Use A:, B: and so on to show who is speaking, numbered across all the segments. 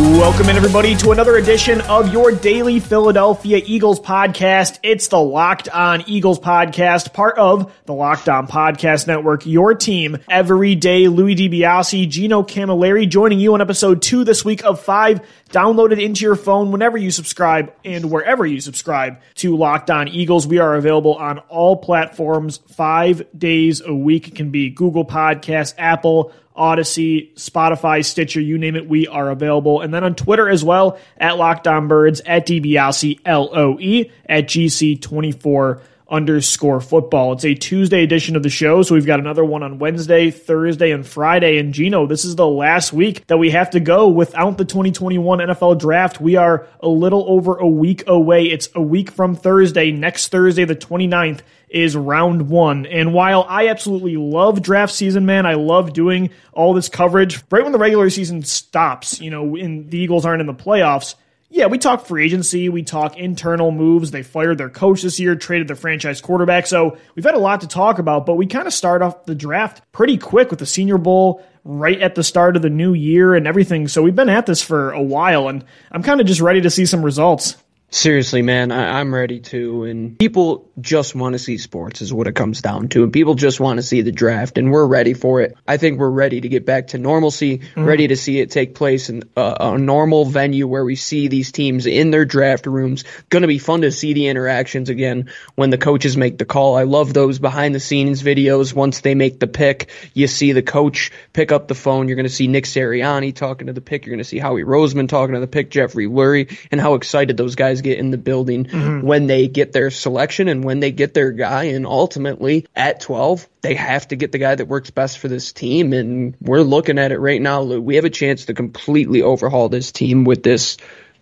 A: Welcome in, everybody, to another edition of your daily Philadelphia Eagles podcast. It's the Locked On Eagles podcast, part of the Locked On Podcast Network. Your team every day. Louis DiBiase, Gino Camilleri, joining you on episode two this week of five. Downloaded into your phone whenever you subscribe and wherever you subscribe to Locked On Eagles. We are available on all platforms five days a week. It can be Google Podcasts, Apple. Audacy, Spotify, Stitcher, you name it, we are available. And then on Twitter as well, at Locked On Birds, at DiBiase, L-O-E, at GC24 underscore football. It's a Tuesday edition of the show, so we've got another one on Wednesday, Thursday, and Friday. And Gino, this is the last week that we have to go without the 2021 NFL draft. We are a little over a week away. It's a week from Thursday, next Thursday, the 29th is round one. And while I absolutely love draft season, man, I love doing all this coverage right when the regular season stops, you know, and the Eagles aren't in the playoffs. Yeah, we talk free agency, we talk internal moves. They fired their coach this year, traded their franchise quarterback. So we've had a lot to talk about, but we kind of start off the draft pretty quick with the Senior Bowl right at the start of the new year and everything. So we've been at this for a while, and I'm kind of just ready to see some results.
B: Seriously, man, I, am ready to. And people just want to see sports, is what it comes down to. And people just want to see the draft, and we're ready for it. I think we're ready to get back to normalcy, mm-hmm. ready to see it take place in a, a, normal venue where we see these teams in their draft rooms. Going to be fun to see the interactions again when the coaches make the call. I love those behind the scenes videos. Once they make the pick, you see the coach pick up the phone. You're going to see Nick Sirianni talking to the pick. You're going to see Howie Roseman talking to the pick, Jeffrey Lurie, and how excited those guys get in the building mm-hmm. when they get their selection and when they get their guy. And ultimately, at 12, they have to get the guy that works best for this team. And we're looking at it right now, Lou. We have a chance to completely overhaul this team with this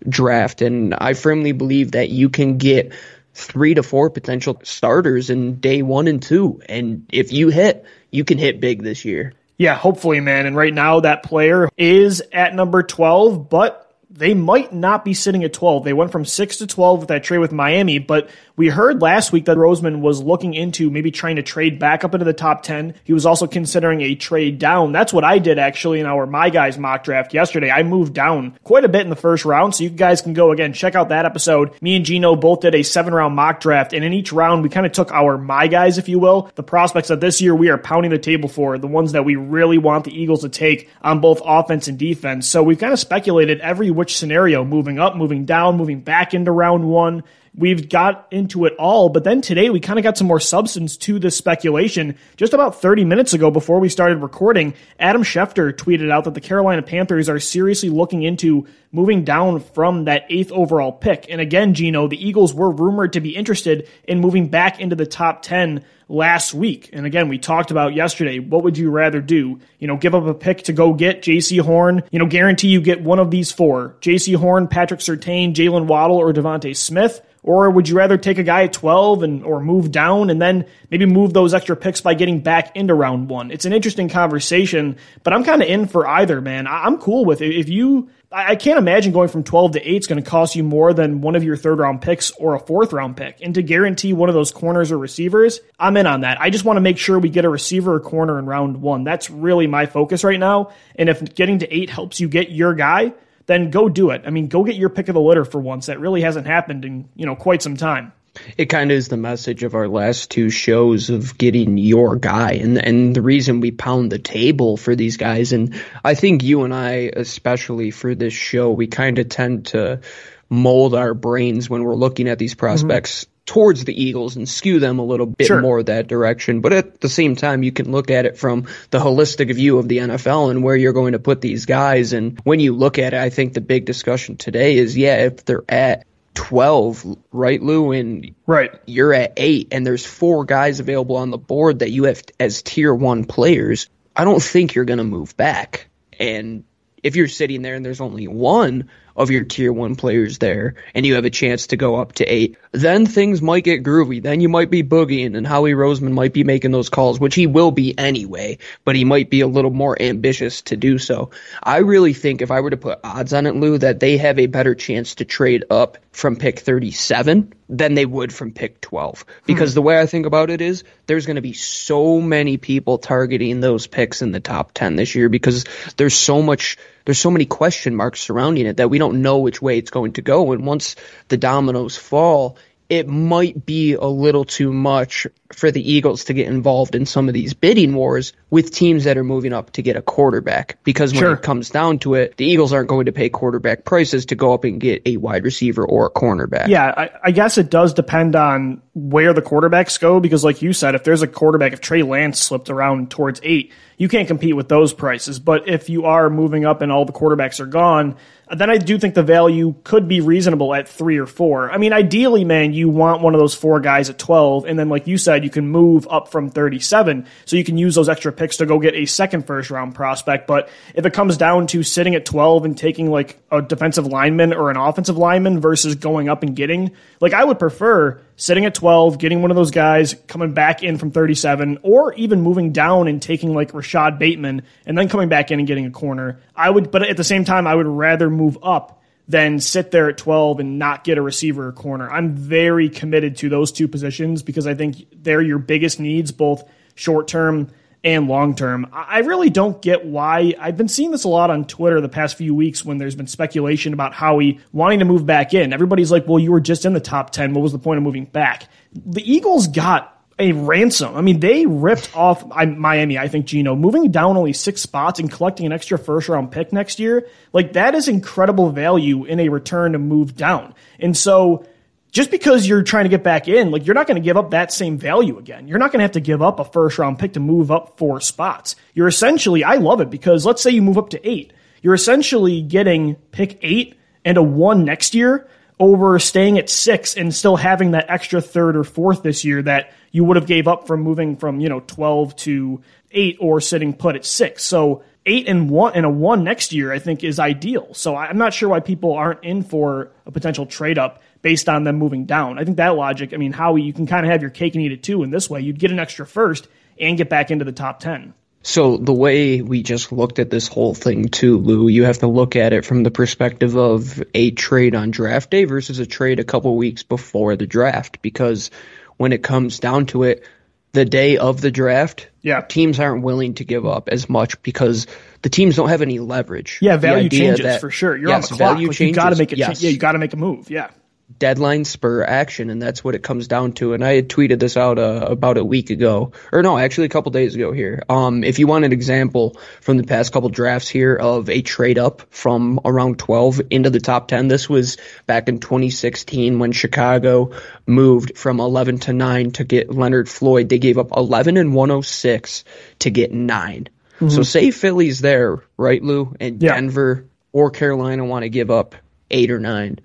B: draft. And I firmly believe that you can get three to four potential starters in day one and two. And if you hit, you can hit big this year.
A: Yeah, hopefully, man. And right now, that player is at number 12, but they might not be sitting at 12. They went from 6 to 12 with that trade with Miami, but we heard last week that Roseman was looking into maybe trying to trade back up into the top 10. He was also considering a trade down. That's what I did actually in our My Guys mock draft yesterday. I moved down quite a bit in the first round, so you guys can go again, check out that episode. Me and Gino both did a seven round mock draft, and in each round, we kind of took our My Guys, if you will, the prospects that this year we are pounding the table for, the ones that we really want the Eagles to take on both offense and defense. So we've kind of speculated every which scenario, moving up, moving down, moving back into round one we've got into it all. But then today we kind of got some more substance to this speculation. Just about 30 minutes ago, before we started recording, Adam Schefter tweeted out that the Carolina Panthers are seriously looking into moving down from that eighth overall pick. And again, Gino, the Eagles were rumored to be interested in moving back into the top 10 last week. And again, we talked about yesterday, what would you rather do? You know, give up a pick to go get Jaycee Horn, you know, guarantee you get one of these four. Jaycee Horn, Patrick Surtain, Jaylen Waddle, or DeVonta Smith. Or would you rather take a guy at 12 and or move down and then maybe move those extra picks by getting back into round one? It's an interesting conversation, but I'm kind of in for either, man. I'm cool with it. If you, I can't imagine going from 12 to 8 is going to cost you more than one of your third round picks or a fourth round pick. And to guarantee one of those corners or receivers, I'm in on that. I just want to make sure we get a receiver or corner in round one. That's really my focus right now. And if getting to 8 helps you get your guy, then go do it. I mean, go get your pick of the litter for once. That really hasn't happened in, you know, quite some time.
B: It kind of is the message of our last two shows of getting your guy and and the reason we pound the table for these guys and I think you and I especially for this show we kind of tend to mold our brains when we're looking at these prospects mm-hmm towards the Eagles and skew them a little bit sure. more that direction. But at the same time, you can look at it from the holistic view of the NFL and where you're going to put these guys. And when you look at it, I think the big discussion today is, yeah, if they're at 12, right, Lou? And
A: right.
B: you're at eight, and there's four guys available on the board that you have as tier one players. I don't think you're going to move back. And if you're sitting there and there's only one, of your tier one players there and you have a chance to go up to eight, then things might get groovy. Then you might be boogieing and Howie Roseman might be making those calls, which he will be anyway, but he might be a little more ambitious to do so. I really think if I were to put odds on it, Lou, that they have a better chance to trade up from pick 37 than they would from pick 12. Because hmm. the way I think about it is there's going to be so many people targeting those picks in the top 10 this year because there's so much there's so many question marks surrounding it that we don't know which way it's going to go. And once the dominoes fall it might be a little too much for the Eagles to get involved in some of these bidding wars with teams that are moving up to get a quarterback. Because when sure. it comes down to it, the Eagles aren't going to pay quarterback prices to go up and get a wide receiver or a cornerback.
A: Yeah, I, I guess it does depend on where the quarterbacks go. Because, like you said, if there's a quarterback, if Trey Lance slipped around towards eight, you can't compete with those prices. But if you are moving up and all the quarterbacks are gone, then I do think the value could be reasonable at three or four. I mean, ideally, man, you want one of those four guys at 12. And then, like you said, you can move up from 37. So you can use those extra picks to go get a second first round prospect. But if it comes down to sitting at 12 and taking like a defensive lineman or an offensive lineman versus going up and getting, like, I would prefer sitting at 12, getting one of those guys, coming back in from 37, or even moving down and taking like Rashod Bateman and then coming back in and getting a corner. I would, but at the same time, I would rather move up than sit there at 12 and not get a receiver or corner. I'm very committed to those two positions because I think they're your biggest needs, both short term and long term. I really don't get why. I've been seeing this a lot on Twitter the past few weeks when there's been speculation about Howie wanting to move back in. Everybody's like, well, you were just in the top 10. What was the point of moving back? The Eagles got a ransom. I mean, they ripped off Miami, I think, Gino, moving down only six spots and collecting an extra first round pick next year. Like, that is incredible value in a return to move down. And so, just because you're trying to get back in, like you're not going to give up that same value again. You're not going to have to give up a first round pick to move up four spots. You're essentially, I love it because let's say you move up to eight. You're essentially getting pick eight and a one next year over staying at six and still having that extra third or fourth this year that you would have gave up from moving from, you know, 12 to eight or sitting put at six. So eight and one and a one next year, I think is ideal. So I'm not sure why people aren't in for a potential trade up based on them moving down. I think that logic, I mean, Howie, you can kind of have your cake and eat it too in this way. You'd get an extra first and get back into the top 10.
B: So the way we just looked at this whole thing too, Lou, you have to look at it from the perspective of a trade on draft day versus a trade a couple weeks before the draft because when it comes down to it, the day of the draft,
A: yeah.
B: teams aren't willing to give up as much because the teams don't have any leverage.
A: Yeah, value changes that, for sure. You're yes, on the clock. Value like, changes, you got to make a yes. yeah, you got to make a move. Yeah
B: deadline spur action, and that's what it comes down to. And I had tweeted this out uh, about a week ago, or no, actually a couple days ago here. Um, if you want an example from the past couple drafts here of a trade up from around 12 into the top 10, this was back in 2016 when Chicago moved from 11 to 9 to get Leonard Floyd. They gave up 11 and 106 to get 9. Mm-hmm. So say Philly's there, right, Lou, and yeah. Denver or Carolina want to give up eight or nine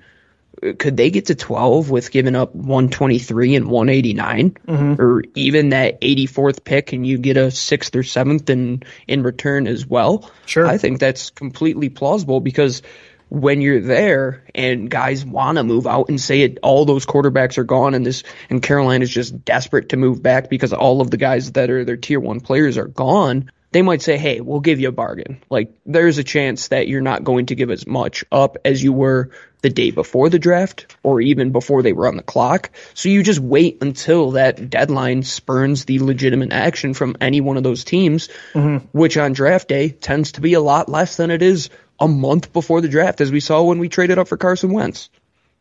B: could they get to 12 with giving up 123 and 189 mm-hmm. or even that 84th pick and you get a sixth or seventh in in return as well
A: sure
B: i think that's completely plausible because when you're there and guys want to move out and say it, all those quarterbacks are gone and this and Carolina is just desperate to move back because all of the guys that are their tier one players are gone they might say, hey, we'll give you a bargain. Like, there's a chance that you're not going to give as much up as you were the day before the draft or even before they were on the clock. So you just wait until that deadline spurns the legitimate action from any one of those teams, mm-hmm. which on draft day tends to be a lot less than it is a month before the draft, as we saw when we traded up for Carson Wentz.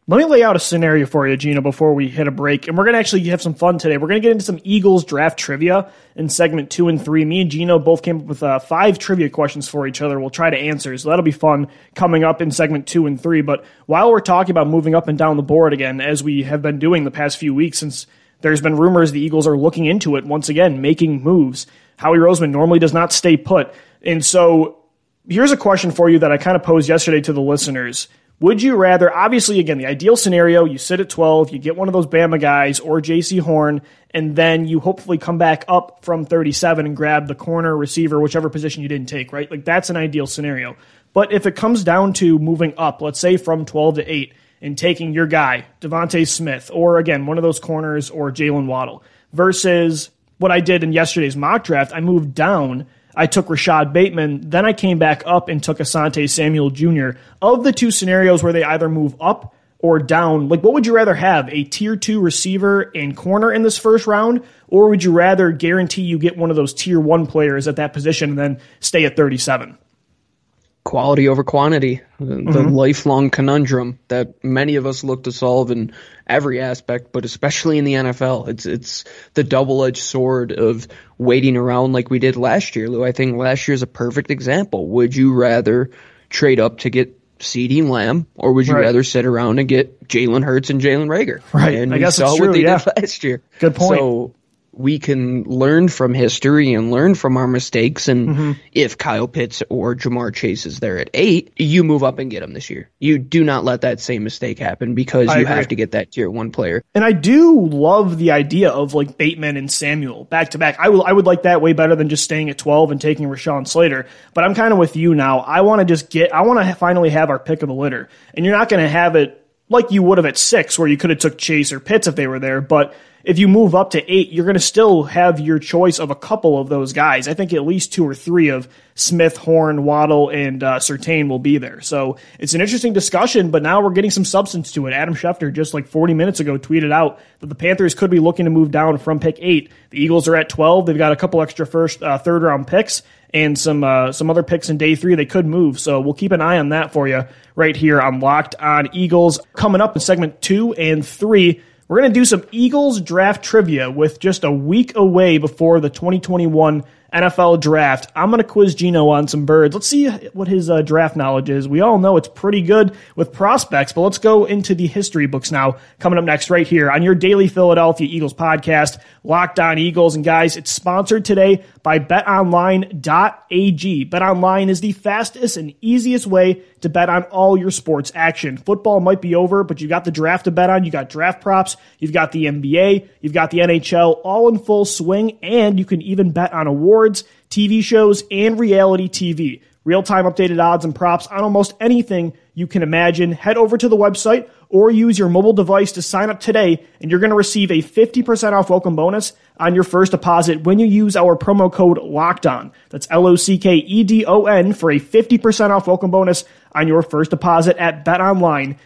A: Let me lay out a scenario for you, Gino, before we hit a break. And we're going to actually have some fun today. We're going to get into some Eagles draft trivia in segment two and three. Me and Gino both came up with uh, five trivia questions for each other. We'll try to answer. So that'll be fun coming up in segment two and three. But while we're talking about moving up and down the board again, as we have been doing the past few weeks, since there's been rumors the Eagles are looking into it once again, making moves, Howie Roseman normally does not stay put. And so here's a question for you that I kind of posed yesterday to the listeners. Would you rather, obviously, again, the ideal scenario, you sit at 12, you get one of those Bama guys or Jaycee Horn, and then you hopefully come back up from 37 and grab the corner, receiver, whichever position you didn't take, right? Like that's an ideal scenario. But if it comes down to moving up, let's say from 12 to 8, and taking your guy, DeVonta Smith, or again, one of those corners, or Jaylen Waddle, versus what I did in yesterday's mock draft, I moved down. I took Rashod Bateman, then I came back up and took Asante Samuel Jr. Of the two scenarios where they either move up or down, like what would you rather have? A tier two receiver and corner in this first round, or would you rather guarantee you get one of those tier one players at that position and then stay at 37?
B: Quality over quantity, the, mm-hmm. the, lifelong conundrum that many of us look to solve in every aspect, but especially in the NFL. It's it's the double edged sword of waiting around like we did last year, Lou. I think last year's a perfect example. Would you rather trade up to get CeeDee Lamb, or would you right. rather sit around and get Jalen Hurts and Jalen Reagor?
A: Right.
B: And
A: I guess
B: saw
A: true,
B: what they
A: yeah.
B: did last year.
A: Good point.
B: So we can learn from history and learn from our mistakes. And mm-hmm. if Kyle Pitts or Ja'Marr Chase is there at eight, you move up and get him this year. You do not let that same mistake happen because I you agree. have to get that tier one player.
A: And I do love the idea of like Bateman and Samuel back to back. I will, I would like that way better than just staying at 12 and taking Rashawn Slater. But I'm kind of with you now. I want to just get, I want to finally have our pick of the litter. And you're not going to have it like you would have at six where you could have took Chase or Pitts if they were there. But if you move up to eight, you're going to still have your choice of a couple of those guys. I think at least two or three of Smith, Horn, Waddle, and uh, Surtain will be there. So it's an interesting discussion, but now we're getting some substance to it. Adam Schefter just like 40 minutes ago tweeted out that the Panthers could be looking to move down from pick eight. The Eagles are at 12. They've got a couple extra first, uh, third round picks and some uh, some other picks in day three. They could move, so we'll keep an eye on that for you right here on Locked On Eagles. Coming up in segment two and three. We're going to do some Eagles draft trivia with just a week away before the 2021 NFL draft. I'm going to quiz Gino on some birds. Let's see what his uh, draft knowledge is. We all know it's pretty good with prospects, but let's go into the history books now. Coming up next, right here on your daily Philadelphia Eagles podcast, Locked On Eagles. And guys, it's sponsored today by betonline.ag. BetOnline is the fastest and easiest way to bet on all your sports action. Football might be over, but you got the draft to bet on. You got draft props. You've got the NBA. You've got the NHL all in full swing, and you can even bet on awards, TV shows, and reality TV. Real time updated odds and props on almost anything you can imagine. Head over to the website or use your mobile device to sign up today, and you're going to receive a 50% off welcome bonus on your first deposit when you use our promo code Locked On. That's L O C K E D O N for a 50% off welcome bonus on your first deposit at betonline.ag.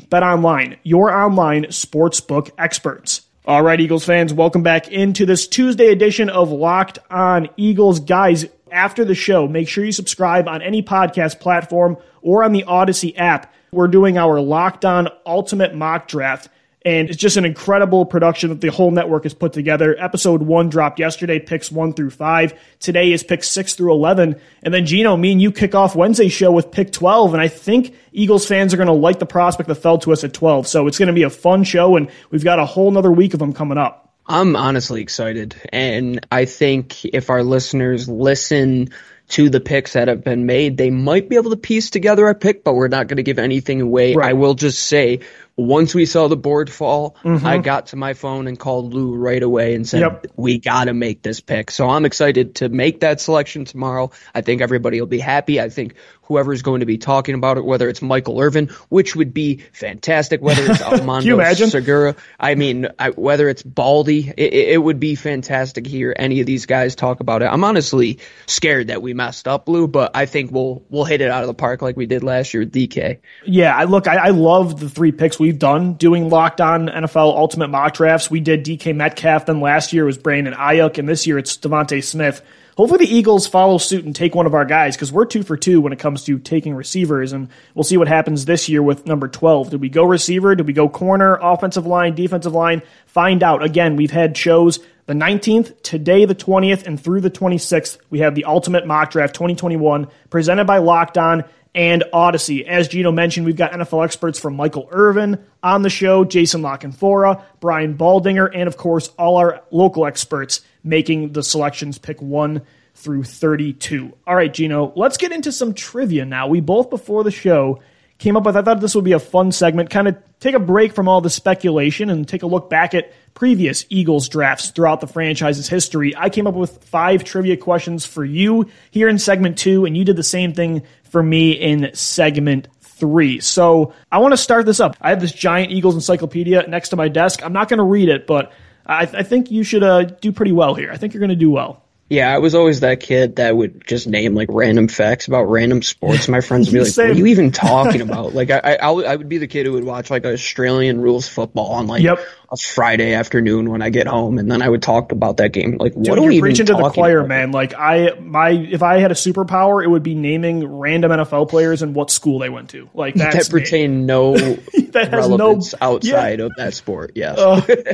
A: BetOnline, your online sportsbook experts. All right, Eagles fans, welcome back into this Tuesday edition of Locked On Eagles. Guys, after the show, make sure you subscribe on any podcast platform or on the Audacy app. We're doing our Locked On Ultimate Mock Draft. And it's just an incredible production that the whole network has put together. Episode one dropped yesterday, picks one through five. Today is picks six through 11. And then, Gino, me and you kick off Wednesday's show with pick 12. And I think Eagles fans are going to like the prospect that fell to us at 12. So it's going to be a fun show. And we've got a whole nother week of them coming up.
B: I'm honestly excited. And I think if our listeners listen to the picks that have been made, they might be able to piece together a pick, but we're not going to give anything away. Right. I will just say once we saw the board fall, mm-hmm. I got to my phone and called Lou right away and said, yep. we got to make this pick. So I'm excited to make that selection tomorrow. I think everybody will be happy. I think whoever's going to be talking about it, whether it's Michael Irvin, which would be fantastic, whether it's Armando Segura, I mean, I, whether it's Baldy, it, it, would be fantastic to hear any of these guys talk about it. I'm honestly scared that we messed up, Lou, but I think we'll we'll hit it out of the park like we did last year with DK.
A: Yeah, I look, I, I love the three picks we've done doing locked on NFL Ultimate mock drafts. We did DK Metcalf, then last year was Brandon Aiyuk, and this year it's DeVonta Smith hopefully the Eagles follow suit and take one of our guys because we're two for two when it comes to taking receivers, and we'll see what happens this year with number 12. Did we go receiver? Did we go corner, offensive line, defensive line? Find out. Again, we've had shows the 19th, today the 20th, and through the 26th. We have the Ultimate Mock Draft 2021 presented by Locked On and Audacy. As Gino mentioned, we've got NFL experts from Michael Irvin on the show, Jason La Canfora, Brian Baldinger, and of course, all our local experts making the selections pick one through 32. All right, Gino, let's get into some trivia now. We both, before the show, came up with. I thought this would be a fun segment, kind of take a break from all the speculation and take a look back at previous Eagles drafts throughout the franchise's history. I came up with five trivia questions for you here in segment two, and you did the same thing for me in segment three. So I want to start this up. I have this giant Eagles encyclopedia next to my desk. I'm not going to read it, but I, I think you should uh, do pretty well here. I think you're going to do well.
B: Yeah, I was always that kid that would just name like random facts about random sports. My friends would be like, "What are you even talking about?" Like, I, I, I would be the kid who would watch like Australian rules football on like
A: Yep.
B: A Friday afternoon when I get home, and then I would talk about that game. Like, what
A: Dude,
B: are we
A: preaching to the choir,
B: about?
A: man. Like I, my, if I had a superpower, it would be naming random NFL players and what school they went to. Like that's
B: That
A: me.
B: no
A: That has no-
B: relevance
A: yeah.
B: outside of that sport. Yes.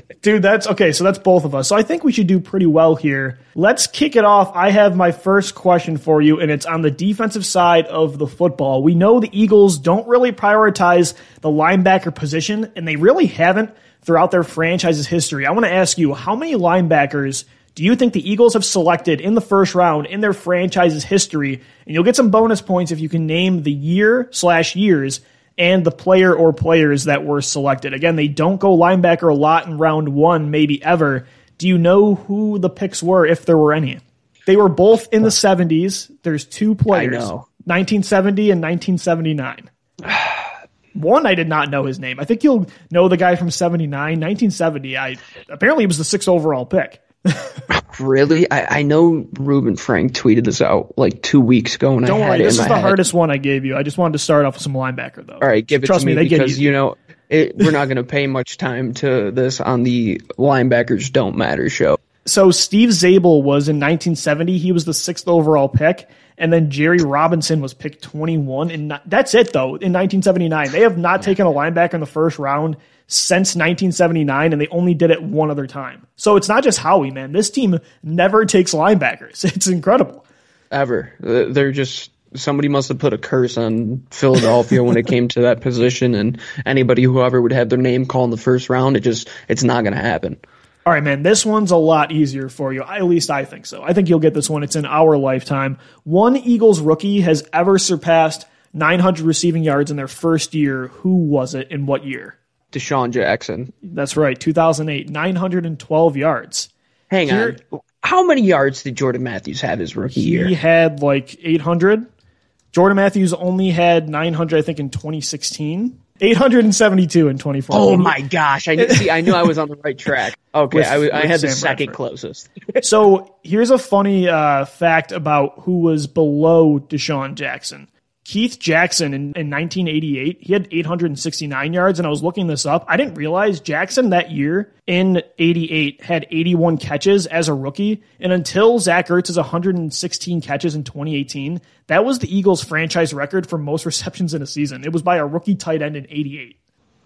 A: Dude, that's okay. So that's both of us. So I think we should do pretty well here. Let's kick it off. I have my first question for you, and it's on the defensive side of the football. We know the Eagles don't really prioritize the linebacker position, and they really haven't throughout their franchise's history. I want to ask you, how many linebackers do you think the Eagles have selected in the first round in their franchise's history? And you'll get some bonus points if you can name the year slash years and the player or players that were selected. Again, they don't go linebacker a lot in round one, maybe ever. Do you know who the picks were, if there were any? They were both in the 70s. There's two players
B: know.
A: 1970 and 1979. One, I did not know his name. I think you'll know the guy from 79, 1970. I apparently he was the sixth overall pick.
B: really? I, I know Reuben Frank tweeted this out like two weeks ago, and
A: Don't
B: I had
A: worry,
B: it
A: this is the
B: head.
A: hardest one I gave you. I just wanted to start off with some linebacker, though.
B: All right, give it
A: Trust
B: to
A: me,
B: me, because you know it, we're not going to pay much time to this on the linebackers don't matter show.
A: So Steve Zabel was in 1970. He was the sixth overall pick, and then Jerry Robinson was picked 21. And not- that's it though. In 1979, they have not taken a linebacker in the first round since 1979, and they only did it one other time. So it's not just Howie, man. This team never takes linebackers. It's incredible.
B: Ever, they're just somebody must have put a curse on Philadelphia when it came to that position, and anybody whoever would have their name called in the first round, it just it's not going to happen.
A: All right, man, this one's a lot easier for you. At least I think so. I think you'll get this one. It's in our lifetime. One Eagles rookie has ever surpassed 900 receiving yards in their first year. Who was it and what year?
B: DeSean Jackson.
A: That's right, 2008, 912 yards.
B: Hang
A: Here-
B: on, how many yards did Jordan Matthews have his rookie year?
A: He had like 800. Jordan Matthews only had 900, I think, in 2016. 872 in 24.
B: Oh my gosh! I knew, see. I knew I was on the right track. Okay, I, I had the second
A: Bradford.
B: closest.
A: So here's a funny uh, fact about who was below DeSean Jackson. Keith Jackson in, in 1988, he had 869 yards, and I was looking this up. I didn't realize Jackson that year in 88 had 81 catches as a rookie, and until Zach Ertz's 116 catches in 2018, that was the Eagles' franchise record for most receptions in a season. It was by a rookie tight end in 88.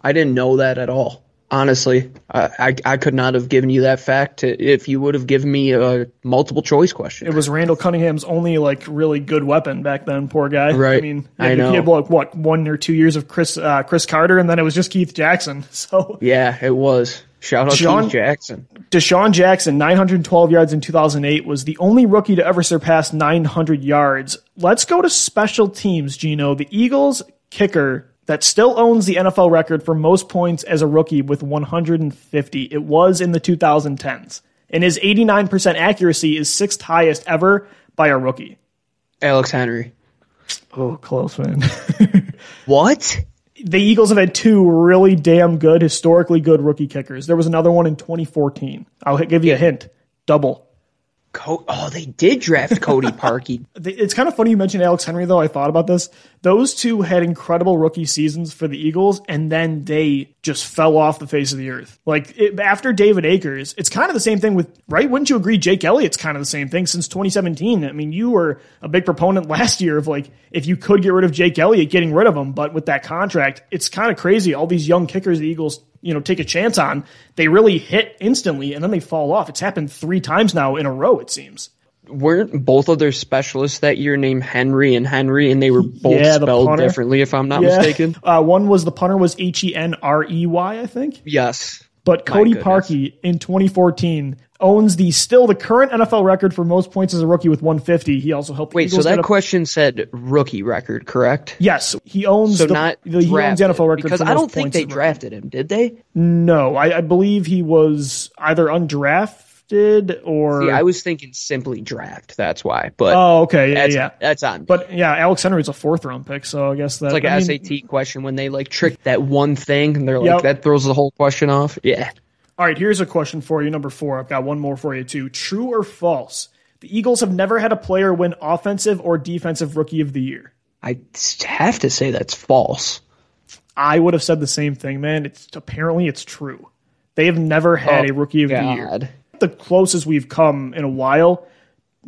B: I didn't know that at all. Honestly, I, I I could not have given you that fact if you would have given me a multiple choice question.
A: It was Randall Cunningham's only like really good weapon back then. Poor guy.
B: Right.
A: I mean,
B: I
A: he had like what one or two years of Cris uh, Cris Carter, and then it was just Keith Jackson. So
B: yeah, it was. Shout out
A: DeSean-
B: Keith Jackson.
A: DeSean Jackson, 912 yards in 2008, was the only rookie to ever surpass 900 yards. Let's go to special teams, Gino. The Eagles kicker that still owns the NFL record for most points as a rookie with 150. It was in the 2010s. And his 89% accuracy is sixth highest ever by a rookie.
B: Alex Henery.
A: Oh, close, man.
B: What?
A: the Eagles have had two really damn good, historically good rookie kickers. There was another one in 2014. I'll give you a hint. Double.
B: Co- oh, they did draft Cody Parkey.
A: It's kind of funny you mentioned Alex Henery, though. I thought about this. Those two had incredible rookie seasons for the Eagles, and then they just fell off the face of the earth. Like it, after David Akers, it's kind of the same thing with right. Wouldn't you agree? Jake Elliott's kind of the same thing since 2017. I mean, you were a big proponent last year of like if you could get rid of Jake Elliott, getting rid of him, but with that contract, it's kind of crazy. All these young kickers the Eagles you know take a chance on, they really hit instantly, and then they fall off. It's happened three times now in a row. It seems.
B: Weren't both of their specialists that year named Henry and Henry, and they were both
A: Yeah,
B: spelled
A: punter.
B: differently, if I'm not
A: Yeah.
B: mistaken?
A: Uh, one was the punter was H E N R E Y, I think.
B: Yes.
A: But Cody. Parkey in 2014, owns the still the current NFL record for most points as a rookie with 150. He also helped.
B: Wait, so that question said rookie record, correct?
A: Yes, he owns.
B: So
A: the,
B: not
A: the, he owns the NFL record
B: because I don't think they drafted him. Did they?
A: No, I, I believe he was either undrafted or.
B: See, I was thinking simply draft. That's why. But
A: oh, okay, yeah,
B: that's,
A: yeah,
B: that's on. Me.
A: But yeah, Alex Henery's a fourth round pick, so I guess that's
B: like
A: I
B: an
A: mean,
B: SAT question when they like trick that one thing and they're like
A: Yep.
B: that throws the whole question off. Yeah.
A: All right, here's a question for you. Number four. I've got one more for you too. True or false? The Eagles have never had a player win offensive or defensive rookie of the year.
B: I have to say that's false.
A: I would have said the same thing, man. It's apparently it's true. They have never had
B: Oh,
A: a rookie of the year. The closest we've come in a while.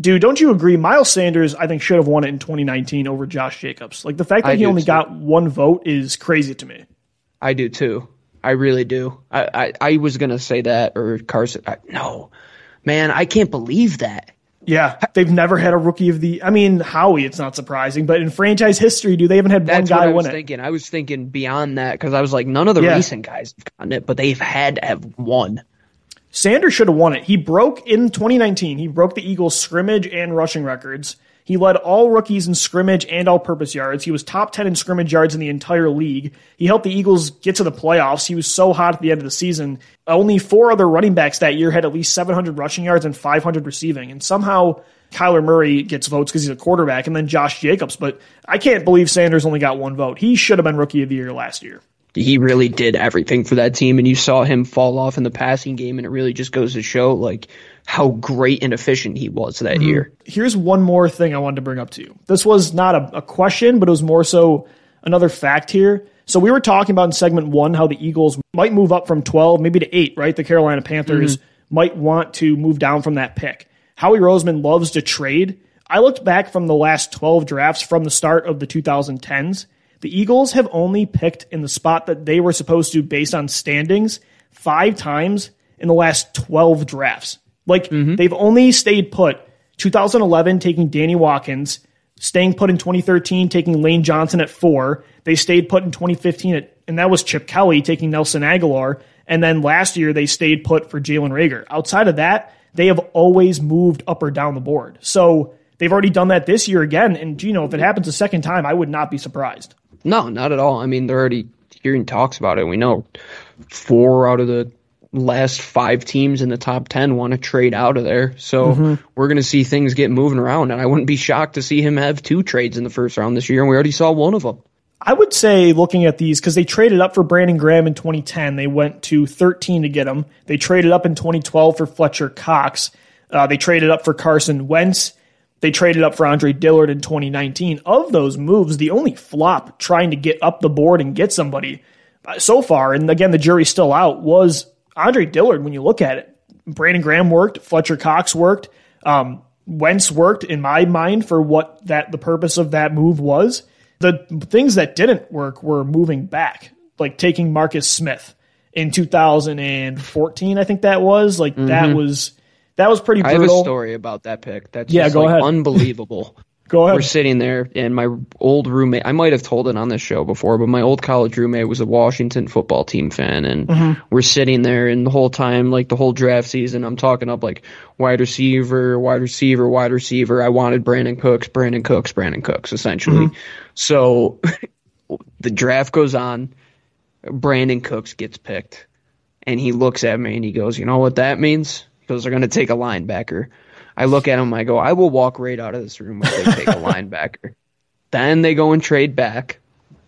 A: Dude, don't you agree? Miles Sanders, I think, should have won it in 2019 over Josh Jacobs. Like the fact that
B: I
A: he only
B: too.
A: got one vote is crazy to me.
B: I do too. I really do. I, I, I was gonna say that or Carson. I, no, man, I can't believe that.
A: Yeah, they've never had a rookie of the. I mean, Howie, it's not surprising, but in franchise history, do they haven't had
B: That's
A: one
B: what
A: guy
B: I was
A: win it.
B: thinking. I was thinking beyond that because I was like, none of the
A: Yeah.
B: recent guys have gotten it, but they've had to have won.
A: Sanders should have won it. He broke in 2019. He broke the Eagles' scrimmage and rushing records. He led all rookies in scrimmage and all-purpose yards. He was top 10 in scrimmage yards in the entire league. He helped the Eagles get to the playoffs. He was so hot at the end of the season. Only four other running backs that year had at least 700 rushing yards and 500 receiving. And somehow Kyler Murray gets votes because he's a quarterback, and then Josh Jacobs. But I can't believe Sanders only got one vote. He should have been rookie of the year last year.
B: He really did everything for that team, and you saw him fall off in the passing game, and it really just goes to show like how great and efficient he was that mm-hmm. year.
A: here's one more thing I wanted to bring up to you. This was not a, a question, but it was more so another fact here. So we were talking about in segment one how the Eagles might move up from 12, maybe to eight, right? The Carolina Panthers mm-hmm. might want to move down from that pick. Howie Roseman loves to trade. I looked back from the last 12 drafts from the start of the 2010s. The Eagles have only picked in the spot that they were supposed to based on standings five times in the last 12 drafts. Like mm-hmm. they've only stayed put 2011 taking Danny Watkins, staying put in 2013 taking Lane Johnson at 4. They stayed put in 2015 at and that was Chip Kelly taking Nelson Agholor and then last year they stayed put for Jalen Reagor. Outside of that, they have always moved up or down the board. So they've already done that this year again and you know if it happens a second time, I would not be surprised.
B: No, not at all. I mean, they're already hearing talks about it. We know four out of the last five teams in the top 10 want to trade out of there. So we're going to see things get moving around. And I wouldn't be shocked to see him have two trades in the first round this year. And we already saw one of them.
A: I would say looking at these because they traded up for Brandon Graham in 2010. They went to 13 to get him. They traded up in 2012 for Fletcher Cox. Uh, they traded up for Carson Wentz. They traded up for Andre Dillard in 2019. Of those moves, the only flop trying to get up the board and get somebody uh, so far, and again, the jury's still out, was Andre Dillard when you look at it. Brandon Graham worked, Fletcher Cox worked, um, Wentz worked in my mind for what that the purpose of that move was. The things that didn't work were moving back, like taking Marcus Smith in 2014, I think that was. Like that was that was pretty
B: Mm-hmm. I have a story about that pick. That's
A: Yeah,
B: just,
A: go
B: like,
A: ahead.
B: unbelievable.
A: Go ahead.
B: We're sitting there, and my old roommate, I might have told it on this show before, but my old college roommate was a Washington football team fan. And
A: Mm-hmm.
B: we're sitting there, and the whole time, like the whole draft season, I'm talking up like wide receiver, wide receiver, wide receiver. I wanted Brandin Cooks, Brandin Cooks, Brandin Cooks, essentially. So the draft goes on. Brandin Cooks gets picked. And he looks at me and he goes, You know what that means? Goes, They're going to take a linebacker. I look at him, I go, I will walk right out of this room if they take a linebacker. Then they go and trade back.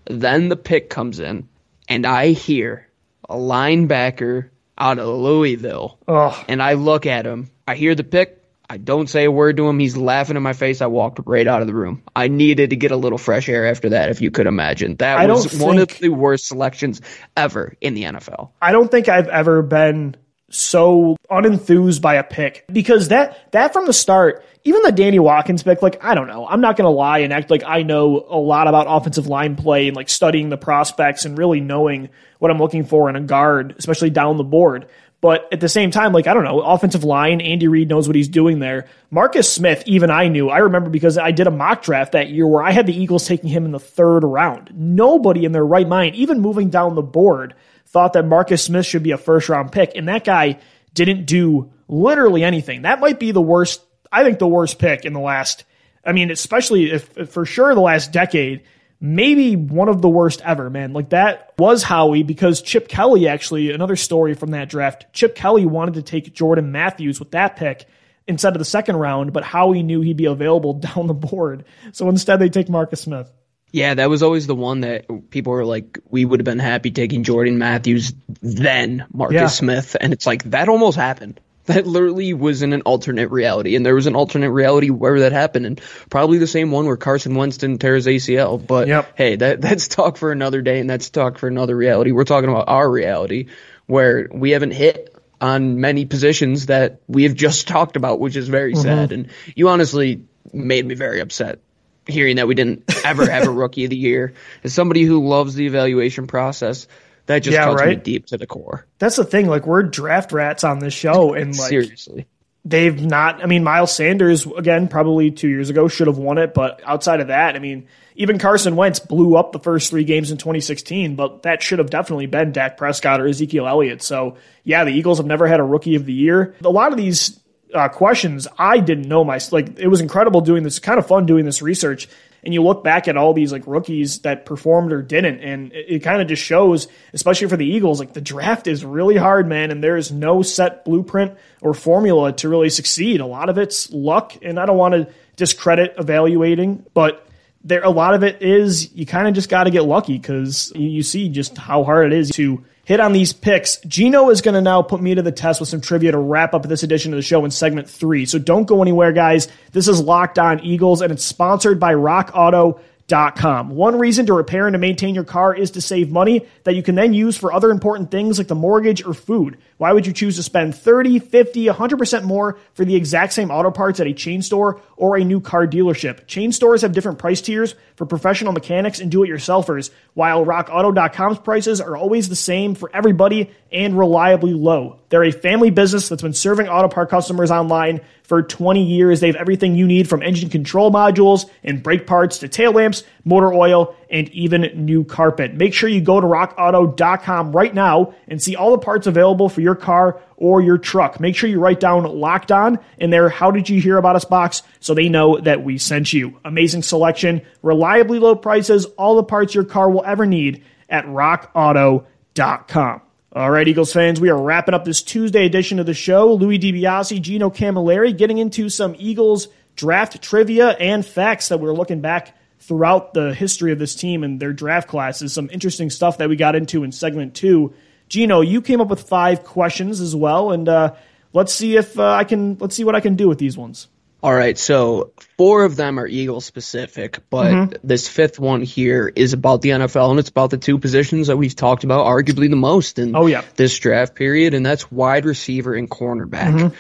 B: Then the pick comes in, and I hear a linebacker out of Louisville.
A: Ugh.
B: And I look at him. I hear the pick. I don't say a word to him. He's laughing in my face. I walked right out of the room. I needed to get a little fresh air after that, if you could imagine. That
A: I
B: was one of the worst selections ever in the NFL.
A: I don't think I've ever been so unenthused by a pick because that that from the start, even the Danny Watkins pick, like I don't know, I'm not gonna lie and act like I know a lot about offensive line play and like studying the prospects and really knowing what I'm looking for in a guard, especially down the board. But at the same time, like I don't know, offensive line, Andy Reid knows what he's doing there. Marcus Smith, even I knew. I remember because I did a mock draft that year where I had the Eagles taking him in the third round. Nobody in their right mind, even moving down the board, thought that Marcus Smith should be a first round pick, and that guy didn't do literally anything. That might be the worst, I think, the worst pick in the last, I mean, especially if, if for sure the last decade, maybe one of the worst ever, man. Like that was Howie because Chip Kelly, actually, another story from that draft. Chip Kelly wanted to take Jordan Matthews with that pick instead of the second round, but Howie knew he'd be available down the board. So instead, they take Marcus Smith.
B: Yeah, that was always the one that people were like, we would have been happy taking Jordan Matthews, then Marcus yeah. Smith. And it's like, that almost happened. That literally was in an alternate reality. And there was an alternate reality where that happened. And probably the same one where Carson Wentz didn't tear his ACL. But yep. hey, that, that's talk for another day and that's talk for another reality. We're talking about our reality where we haven't hit on many positions that we have just talked about, which is very mm-hmm. sad. And you honestly made me very upset hearing that we didn't ever have a rookie of the year. As somebody who loves the evaluation process, that just yeah, cuts right? me deep to the core.
A: That's the thing. Like we're draft rats on this show, and like
B: seriously,
A: they've not. I mean, Miles Sanders again, probably two years ago, should have won it. But outside of that, I mean, even Carson Wentz blew up the first three games in 2016, but that should have definitely been Dak Prescott or Ezekiel Elliott. So yeah, the Eagles have never had a rookie of the year. A lot of these uh, questions I didn't know my like it was incredible doing this kind of fun doing this research. And you look back at all these like rookies that performed or didn't and it, it kind of just shows especially for the Eagles like the draft is really hard man and there is no set blueprint or formula to really succeed. A lot of it's luck and I don't want to discredit evaluating but there a lot of it is you kind of just got to get lucky cuz you, you see just how hard it is to hit on these picks. Gino is going to now put me to the test with some trivia to wrap up this edition of the show in segment three. So don't go anywhere, guys. This is Locked On Eagles, and it's sponsored by Rock Auto. One reason to repair and to maintain your car is to save money that you can then use for other important things like the mortgage or food. Why would you choose to spend 30, 50, 100% more for the exact same auto parts at a chain store or a new car dealership? Chain stores have different price tiers for professional mechanics and do-it-yourselfers, while rockauto.com's prices are always the same for everybody and reliably low. They're a family business that's been serving auto part customers online for 20 years. They have everything you need from engine control modules and brake parts to tail lamps, motor oil, and even new carpet. Make sure you go to rockauto.com right now and see all the parts available for your car or your truck. Make sure you write down locked on in their How Did You Hear About Us box so they know that we sent you. Amazing selection, reliably low prices, all the parts your car will ever need at rockauto.com. All right, Eagles fans, we are wrapping up this Tuesday edition of the show. Louis DiBiase, Gino Camilleri, getting into some Eagles draft trivia and facts that we're looking back throughout the history of this team and their draft classes. Some interesting stuff that we got into in segment two. Gino, you came up with five questions as well, and uh, let's see if uh, I can. Let's see what I can do with these ones.
B: All right, so four of them are Eagle specific, but mm-hmm. this fifth one here is about the NFL and it's about the two positions that we've talked about arguably the most in
A: oh, yeah.
B: this draft period, and that's wide receiver and cornerback. Mm-hmm.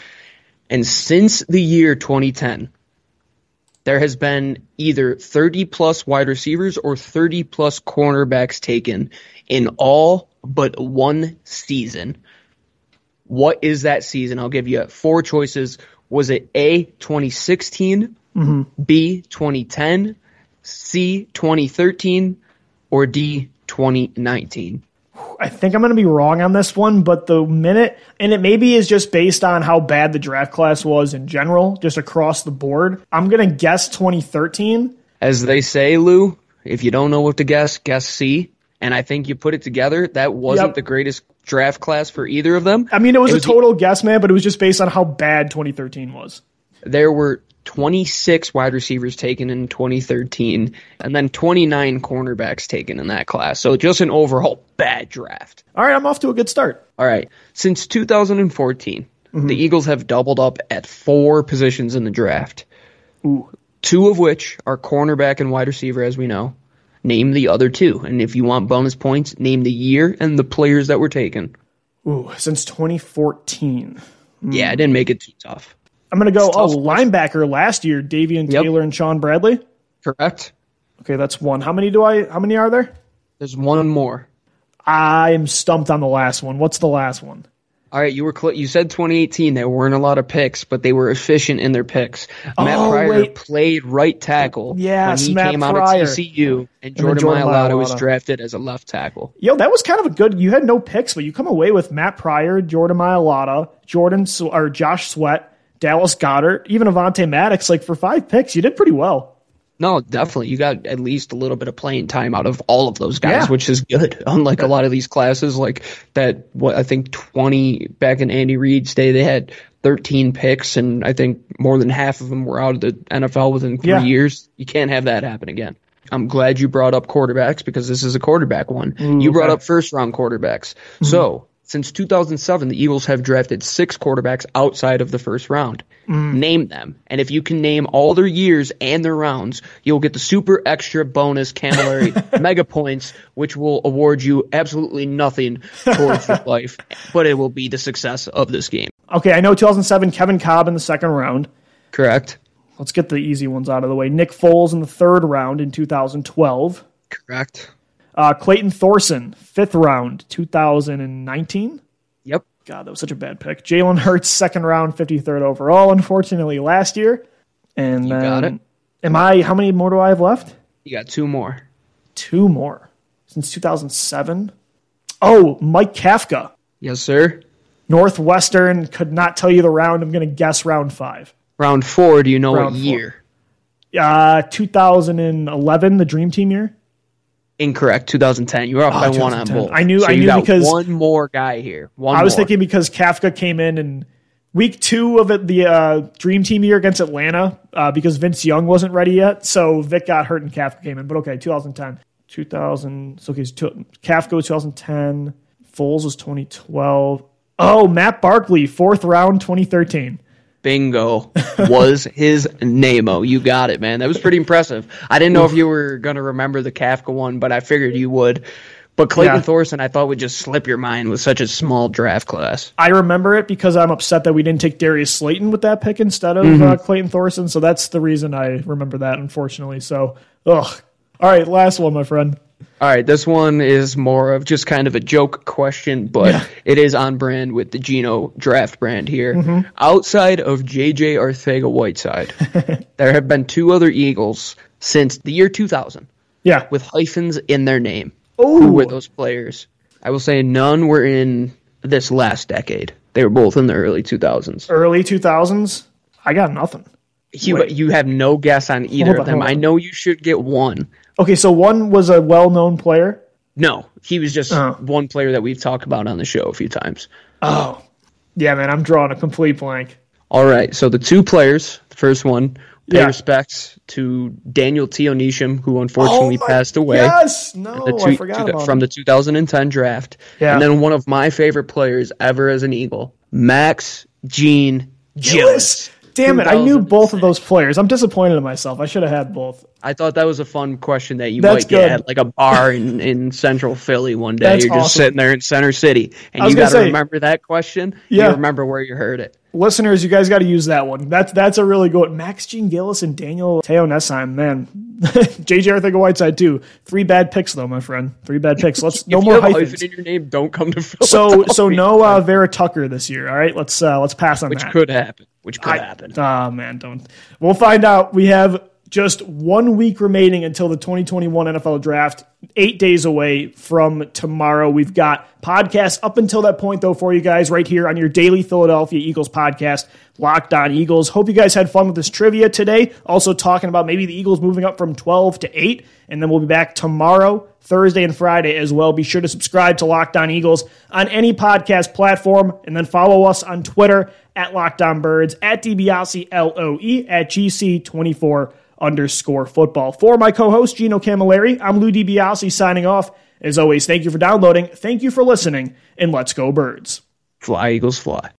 B: And since the year 2010, there has been either 30 plus wide receivers or 30 plus cornerbacks taken in all but one season. What is that season? I'll give you four choices was it A 2016, mm-hmm. B 2010, C 2013, or D 2019?
A: I think I'm going to be wrong on this one, but the minute, and it maybe is just based on how bad the draft class was in general, just across the board. I'm going to guess 2013.
B: As they say, Lou, if you don't know what to guess, guess C. And I think you put it together. That wasn't yep. the greatest draft class for either of them.
A: I mean, it was, it was a total the, guess, man, but it was just based on how bad 2013 was.
B: There were 26 wide receivers taken in 2013, and then 29 cornerbacks taken in that class. So just an overall bad draft.
A: All right, I'm off to a good start.
B: All right. Since 2014, mm-hmm. the Eagles have doubled up at four positions in the draft.
A: Ooh.
B: Two of which are cornerback and wide receiver, as we know. Name the other two. And if you want bonus points, name the year and the players that were taken.
A: Ooh, since 2014.
B: Mm. Yeah, I didn't make it too tough.
A: I'm going to go, oh, linebacker last year, Davion yep. Taylor and Shaun Bradley.
B: Correct.
A: Okay, that's one. How many do I, how many are there?
B: There's one more.
A: I'm stumped on the last one. What's the last one?
B: All right, you were cl- you said 2018. There weren't a lot of picks, but they were efficient in their picks. Oh, Matt
A: Oh,
B: Pryor
A: wait.
B: played right tackle
A: Yes,
B: when he
A: Matt
B: came out of TCU, and Jordan,
A: Jordan
B: Mailata was drafted as a left tackle.
A: Yo, that was kind of a good. You had no picks, but you come away with Matt Pryor, Jordan Mailata, Jordan or Josh Sweat, Dallas Goedert, even Avonte Maddox. Like for five picks, you did pretty well.
B: No, definitely. You got at least a little bit of playing time out of all of those guys,
A: Yeah.
B: which is good. Unlike a lot of these classes, like that, what I think 20 back in Andy Reid's day, they had 13 picks, and I think more than half of them were out of the NFL within three
A: Yeah.
B: years. You can't have that happen again. I'm glad you brought up quarterbacks because this is a quarterback one. Mm, you brought up first round quarterbacks. Mm-hmm. So, since 2007, the Eagles have drafted six quarterbacks outside of the first round. Mm. Name them. And if you can name all their years and their rounds, you'll get the super extra bonus Camilleri mega points, which will award you absolutely nothing towards your life, but it will be the success of this game.
A: Okay, I know 2007, Kevin Kolb in the second round.
B: Correct?
A: Let's get the easy ones out of the way. Nick Foles in the third round in 2012.
B: Correct.
A: Uh, Clayton Thorson, fifth round, 2019.
B: Yep.
A: God, that was such a bad pick. Jalen Hurts, second round, 53rd overall, unfortunately, last year. And
B: You
A: then,
B: got it.
A: Am I, how many more do I have left?
B: You got two more.
A: Two more since 2007. Oh, Mike Kafka.
B: Yes, sir.
A: Northwestern could not tell you the round. I'm going to guess round five.
B: Round four, do you know
A: Round
B: what
A: four.
B: year?
A: Uh, 2011, the Dream Team year.
B: Incorrect. 2010. You were off by one on
A: 2010.
B: both.
A: Oh, I knew-
B: So
A: I knew because-
B: one more guy here. One
A: I was
B: more.
A: thinking because Kafka came in and week two of it, the uh, Dream Team year against Atlanta uh, because Vince Young wasn't ready yet. So Vick got hurt and Kafka came in. But okay, 2010. 2000. So okay, so two- Kafka was 2010. Foles was 2012. Oh, Matt Barkley, fourth round, 2013.
B: Bingo was his name-o. You got it, man. That was pretty impressive. I didn't know if you were going to remember the Kafka one, but I figured you would. But Clayton
A: Yeah.
B: Thorson, I thought would just slip your mind with such a small draft class.
A: I remember it because I'm upset that we didn't take Darius Slayton with that pick instead of
B: Mm-hmm.
A: uh, Clayton Thorson. So that's the reason I remember that, unfortunately. So, ugh. All right, last one, my friend.
B: All right, this one is more of just kind of a joke question, but
A: Yeah.
B: it is on brand with the Gino draft brand here.
A: Mm-hmm.
B: Outside of JJ Arcega-Whiteside, there have been two other Eagles since the year 2000
A: Yeah.
B: with hyphens in their name.
A: Ooh.
B: Who were those players? I will say none were in this last decade. They were both in the early 2000s.
A: early 2000s, I got nothing.
B: You,
A: Wait.
B: you have no guess on either
A: Hold
B: of them. I know you should get one.
A: Okay, so one was a well known player.
B: No, he was just
A: Oh.
B: one player that we've talked about on the show a few times.
A: Oh. Yeah, man, I'm drawing a complete blank.
B: All right, so the two players, the first one, pay
A: Yeah.
B: respects to Daniel Te'o-Nesheim, who unfortunately
A: Oh my-
B: passed away.
A: Yes! No,
B: the
A: I forgot
B: two-
A: about
B: from
A: him.
B: the 2010 draft.
A: Yeah.
B: And then one of my favorite players ever as an Eagle, Max Gene Gillis.
A: Gilles. Damn it, I knew both of those players. I'm disappointed in myself. I should have had both.
B: I thought that was a fun question that you
A: That's
B: might get
A: good.
B: at like a bar in, in central Philly one day.
A: That's
B: You're just
A: awesome.
B: sitting there in Center City and you got to remember that question.
A: Yeah.
B: You remember where you heard it.
A: Listeners, you guys got to use that one. That's that's a really good one. Max Jean-Gilles and Daniel Te'o-Nesheim, man. JJ Arcega-Whiteside too. Three bad picks though, my friend. Three bad picks. Let's no more hyphens.
B: hyphen in your name, don't come to
A: So
B: Philadelphia.
A: so no uh, Vera-Tucker this year. All right, let's uh, let's pass on
B: which
A: that.
B: could happen. Which could
A: I-
B: happen.
A: Oh man, don't. We'll find out. We have just one week remaining until the 2021 NFL Draft. Eight days away from tomorrow. We've got podcasts up until that point, though, for you guys right here on your daily Philadelphia Eagles podcast, Locked On Eagles. Hope you guys had fun with this trivia today. Also talking about maybe the Eagles moving up from 12 to 8, and then we'll be back tomorrow, Thursday, and Friday as well. Be sure to subscribe to Locked On Eagles on any podcast platform, and then follow us on Twitter at Locked On Birds, at DiBiase, L-O-E, at GC24 underscore football. For my co-host, Gino Camilleri, I'm Lou DiBiase signing off. As always, thank you for downloading, thank you for listening, and let's go Birds.
B: Fly, Eagles, fly.